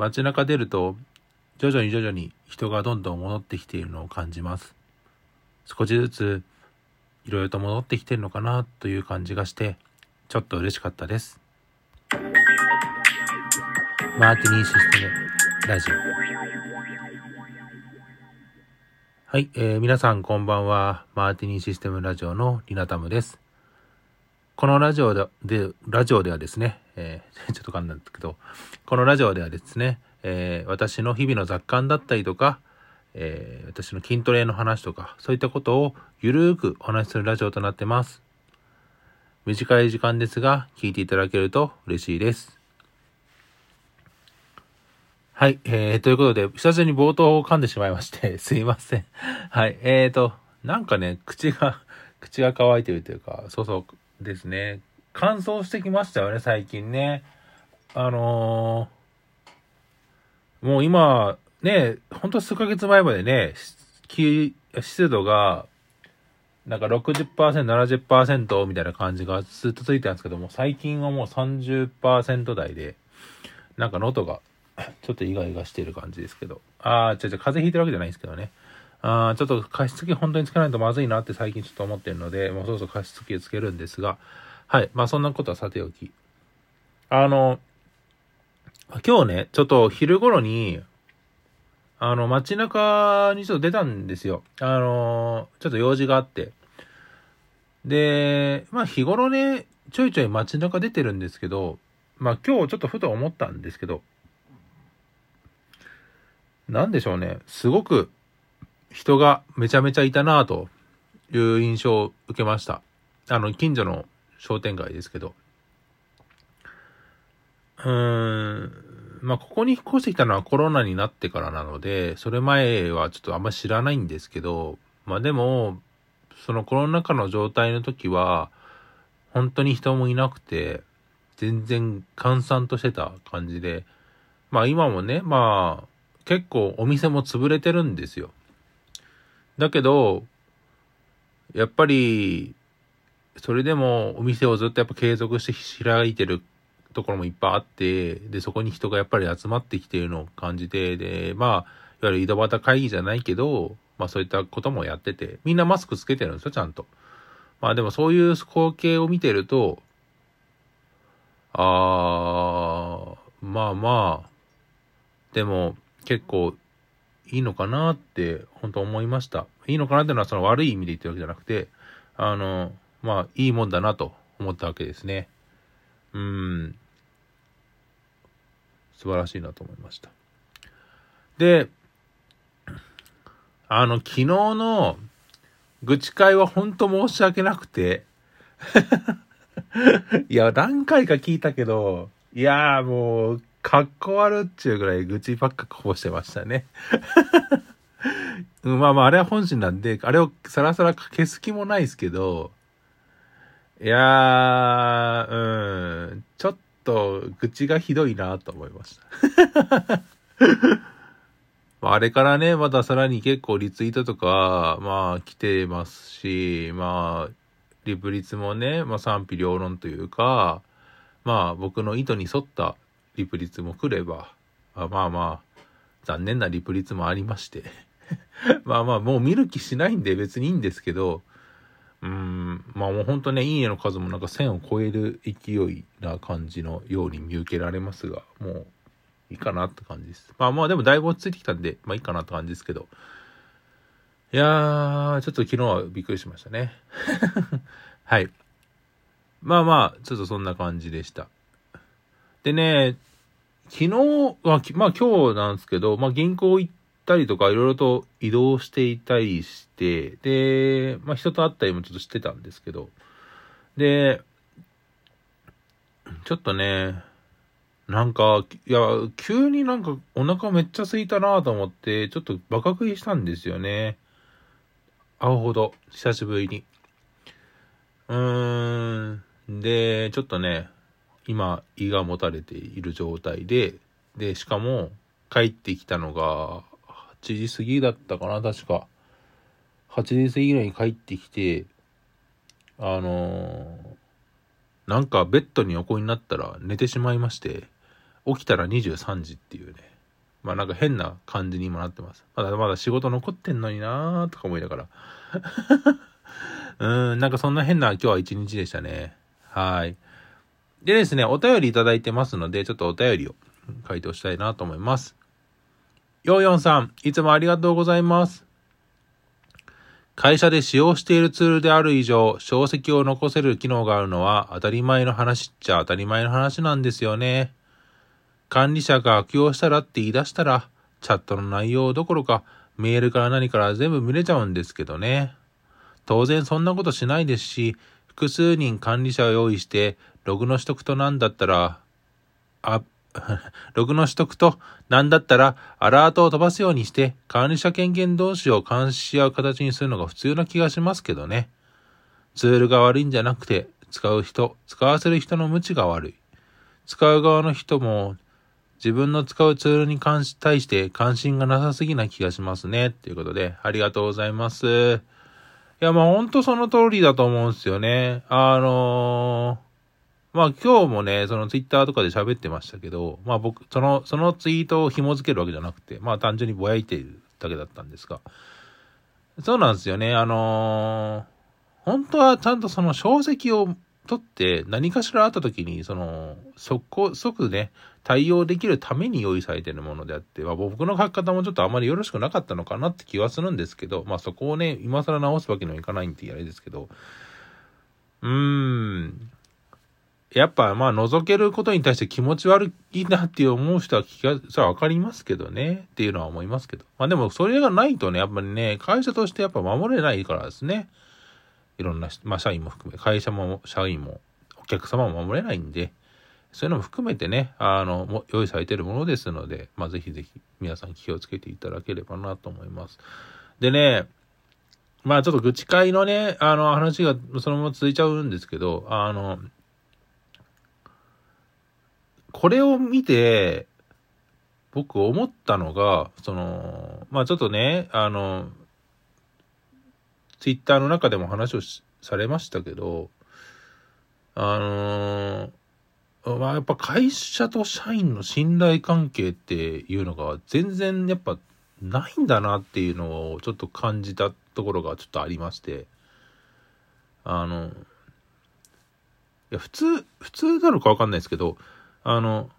街中出ると、徐々に徐々に人がどんどん戻ってきているのを感じます。少しずつ、いろいろと戻ってきてるのかなという感じがして、ちょっと嬉しかったです。マーティニーシステムラジオ。はい、えー、皆さんこんばんは。マーティニーシステムラジオのリナタムです。このラジオで、でラジオではですね、えー、ちょっと噛んだんですけど、このラジオではですね、えー、私の日々の雑感だったりとか、えー、私の筋トレの話とか、そういったことをゆるーくお話しするラジオとなってます。短い時間ですが、聞いていただけると嬉しいです。はい、えー、ということで、久々に冒頭を噛んでしまいまして、すいません。はい、えーと、なんかね、口が、口が乾いてるというか、そうそうですね。乾燥してきましたよね、最近ね。あのーもう今、ね、ほんと数ヶ月前までね、湿度が、なんか60%、70%みたいな感じがずっとついてたんですけども、最近はもう30%台で、なんか喉が ちょっとイガイガしてる感じですけど。あー、違う違う、風邪ひいてるわけじゃないんですけどね。あー、ちょっと加湿器本当につけないとまずいなって最近ちょっと思ってるので、もうそろそろ加湿器をつけるんですが、はい。まあそんなことはさておき。あの、今日ね、ちょっと昼頃に、あの、街中にちょっと出たんですよ。あの、ちょっと用事があって。で、まあ日頃ね、ちょいちょい街中出てるんですけど、まあ今日ちょっとふと思ったんですけど、なんでしょうね、すごく人がめちゃめちゃいたなという印象を受けました。あの、近所の商店街ですけど。うーん、まあ、ここに引っ越してきたのはコロナになってからなので、それ前はちょっとあんま知らないんですけど、まあでも、そのコロナ禍の状態の時は、本当に人もいなくて、全然閑散としてた感じで、まあ今もね、まあ、結構お店も潰れてるんですよ。だけど、やっぱり、それでもお店をずっとやっぱ継続して開いてるところもいっぱいあって、で、そこに人がやっぱり集まってきてるのを感じて、で、まあ、いわゆる井戸端会議じゃないけど、まあそういったこともやってて、みんなマスクつけてるんですよ、ちゃんと。まあでもそういう光景を見てると、あー、まあまあ、でも結構いいのかなって本当思いました。いいのかなっていうのはその悪い意味で言ってるわけじゃなくて、あの、まあいいもんだなと思ったわけですね。うん、素晴らしいなと思いました。で、あの、昨日の愚痴会は本当申し訳なくて いや、何回か聞いたけど、いやもう、かっこ悪っちゅうぐらい愚痴ばっかこぼしてましたね まあまあ、あれは本心なんで、あれをさらさら消す気もないですけど、いやー、うん、ちょっと愚痴がひどいなと思いました。あれからね、またさらに結構リツイートとか、まあ来てますし、まあ、リプリツもね、まあ賛否両論というか、まあ僕の意図に沿ったリプリツも来れば、あまあまあ、残念なリプリツもありまして まあまあもう見る気しないんで別にいいんですけど、うん、まあもうほんとね、いいねの数もなんか1000を超える勢いな感じのように見受けられますが、もういいかなって感じです。まあまあでもだいぶ落ち着いてきたんで、まあいいかなって感じですけど。いやー、ちょっと昨日はびっくりしましたね。はい。まあまあ、ちょっとそんな感じでした。でね、昨日は、まあ今日なんですけど、まあ銀行行ってたりとか、いろいろと移動していたりして、で、まあ人と会ったりもちょっとしてたんですけど、で、ちょっとね、なんか、いや、急になんかお腹めっちゃ空いたなと思って、ちょっとバカ食いしたんですよね。会うほど、久しぶりに。うーん。で、ちょっとね、今、胃がもたれている状態で、で、しかも、帰ってきたのが、8時過ぎだったかな、確か。8時過ぎぐらいに帰ってきて、あのー、なんかベッドに横になったら寝てしまいまして、起きたら23時っていうね。まあなんか変な感じに今なってます。まだまだ仕事残ってんのになーとか思いながら。うん、なんかそんな変な今日は一日でしたね。はい。でですね、お便りいただいてますので、ちょっとお便りを回答したいなと思います。ヨーヨンさん、いつもありがとうございます。会社で使用しているツールである以上、小石を残せる機能があるのは当たり前の話っちゃ当たり前の話なんですよね。管理者が悪用したらって言い出したら、チャットの内容どころか、メールから何から全部見れちゃうんですけどね。当然そんなことしないですし、複数人管理者を用意して、ログの取得となんだったら、ログの取得と、なんだったら、アラートを飛ばすようにして、管理者権限同士を監視し合う形にするのが普通な気がしますけどね。ツールが悪いんじゃなくて、使う人、使わせる人の無知が悪い。使う側の人も、自分の使うツールに関し対して関心がなさすぎな気がしますね。ということで、ありがとうございます。いや、まあほんとその通りだと思うんですよね。あのーまあ今日もね、そのツイッターとかで喋ってましたけど、まあ僕、その、そのツイートを紐付けるわけじゃなくて、まあ単純にぼやいてるだけだったんですが、そうなんですよね。あのー、本当はちゃんとその小石を取って何かしらあった時に、その、即行、即ね、対応できるために用意されてるものであって、まあ僕の書き方もちょっとあまりよろしくなかったのかなって気はするんですけど、まあそこをね、今更直すわけにはいかないんであれですけど、うーん、やっぱまあ覗けることに対して気持ち悪いなって思う人は気が、それはわかりますけどね。っていうのは思いますけど。まあでもそれがないとね、やっぱりね、会社としてやっぱ守れないからですね。いろんな、まあ社員も含め、会社も社員もお客様も守れないんで、そういうのも含めてね、あの、用意されてるものですので、まあぜひぜひ皆さん気をつけていただければなと思います。でね、まあちょっと愚痴会のね、あの話がそのまま続いちゃうんですけど、あの、これを見て、僕思ったのが、その、まあちょっとね、あの、ツイッターの中でも話をされましたけど、あのまあやっぱ会社と社員の信頼関係っていうのが全然やっぱないんだなっていうのをちょっと感じたところがちょっとありまして、あの、いや普通、普通なのかわかんないですけど、あの、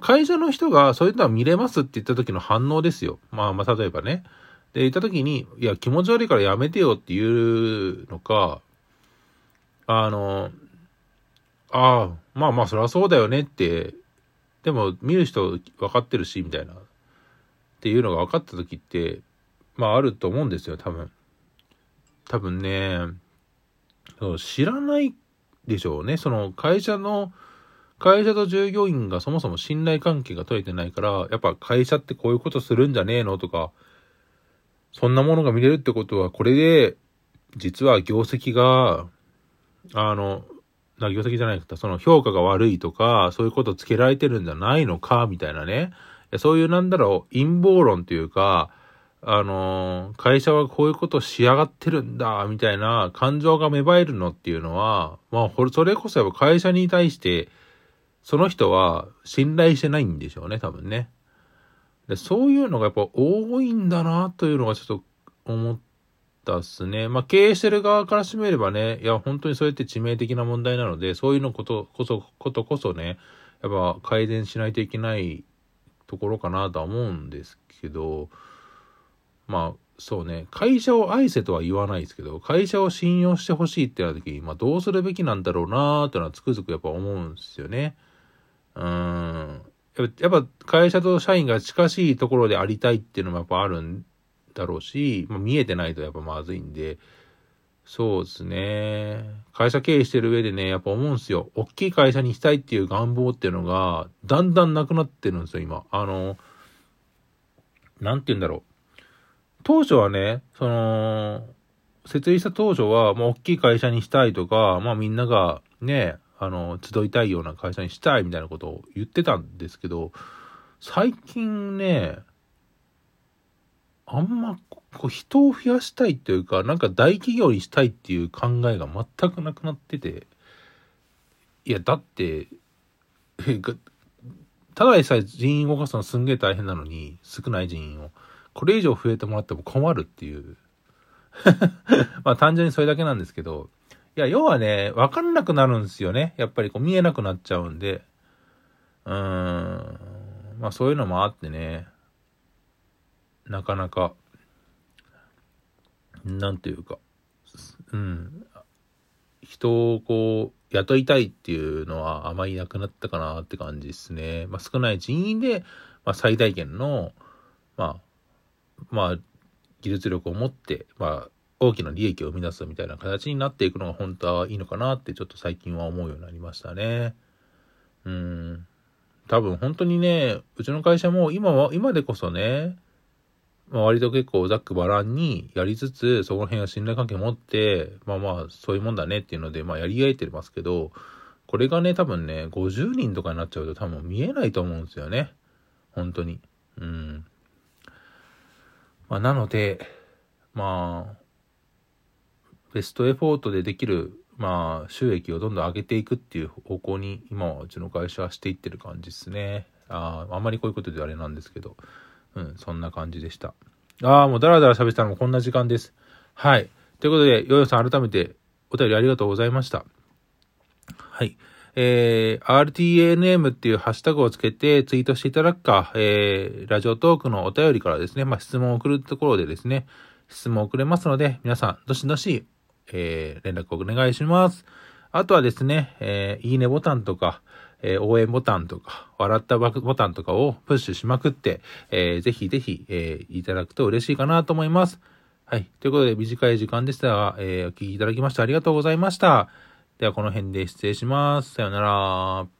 会社の人がそういうのは見れますって言った時の反応ですよ。まあまあ、例えばね。で、言った時に、いや、気持ち悪いからやめてよっていうのか、あの、ああ、まあまあ、そりゃそうだよねって、でも見る人分かってるし、みたいな、っていうのが分かった時って、まああると思うんですよ、多分。多分ね、知らないでしょうね。その会社の、会社と従業員がそもそも信頼関係が取れてないから、やっぱ会社ってこういうことするんじゃねえのとか、そんなものが見れるってことは、これで、実は業績が、あの、な、業績じゃないか、その評価が悪いとか、そういうことつけられてるんじゃないのか、みたいなね。そういうなんだろう、陰謀論というか、あの、会社はこういうことしやがってるんだ、みたいな感情が芽生えるのっていうのは、まあ、それこそやっぱ会社に対して、その人は信頼してないんでしょうね、多分ね。でそういうのがやっぱ多いんだなというのがちょっと思ったっすね。まあ経営してる側からしてみればね、いや本当にそうやって致命的な問題なので、そういうのことこそ、ことこそね、やっぱ改善しないといけないところかなとは思うんですけど、まあそうね、会社を愛せとは言わないですけど、会社を信用してほしいってなった時に、まあどうするべきなんだろうなーってのはつくづくやっぱ思うんですよね。うん。やっぱ会社と社員が近しいところでありたいっていうのもやっぱあるんだろうし、まあ、見えてないとやっぱまずいんで、そうですね。会社経営してる上でね、やっぱ思うんすよ。大きい会社にしたいっていう願望っていうのが、だんだんなくなってるんですよ、今。あの、なんて言うんだろう。当初はね、その、設立した当初は、もう大きい会社にしたいとか、まあみんながね、あの、集いたいような会社にしたいみたいなことを言ってたんですけど、最近ね、あんまこう人を増やしたいというか、なんか大企業にしたいっていう考えが全くなくなってて、いや、だって、ただでさえ人員動かすのすんげえ大変なのに、少ない人員を。これ以上増えてもらっても困るっていう。まあ単純にそれだけなんですけど、いや、要はね、わかんなくなるんですよね。やっぱりこう見えなくなっちゃうんで。うーん。まあそういうのもあってね、なかなか、なんていうか、うん、人をこう、雇いたいっていうのはあまりなくなったかなって感じですね。まあ少ない人員で、まあ最大限の、まあ、まあ、技術力を持って、まあ、大きな利益を生み出すみたいな形になっていくのが本当はいいのかなってちょっと最近は思うようになりましたね。うん。多分本当にね、うちの会社も今は、今でこそね、まあ、割と結構ざっくばらんにやりつつ、そこら辺は信頼関係持って、まあまあそういうもんだねっていうので、まあやり合えてますけど、これがね、多分ね、50人とかになっちゃうと多分見えないと思うんですよね。本当に。うん。まあなので、まあ、ベストエフォートでできる、まあ、収益をどんどん上げていくっていう方向に、今はうちの会社はしていってる感じですね。ああ、あんまりこういうことであれなんですけど、うん、そんな感じでした。ああ、もうダラダラ喋ったのもこんな時間です。はい。ということで、ヨヨさん改めてお便りありがとうございました。はい。えー、RTNM っていうハッシュタグをつけてツイートしていただくか、えー、ラジオトークのお便りからですね、まあ、質問を送るところでですね、質問を送れますので、皆さん、どしどしえー、連絡をお願いします。あとはですね、えー、いいねボタンとか、えー、応援ボタンとか、笑ったボタンとかをプッシュしまくって、えー、ぜひぜひ、えー、いただくと嬉しいかなと思います。はい。ということで、短い時間でしたが、えー、お聴きいただきましてありがとうございました。では、この辺で失礼します。さよなら。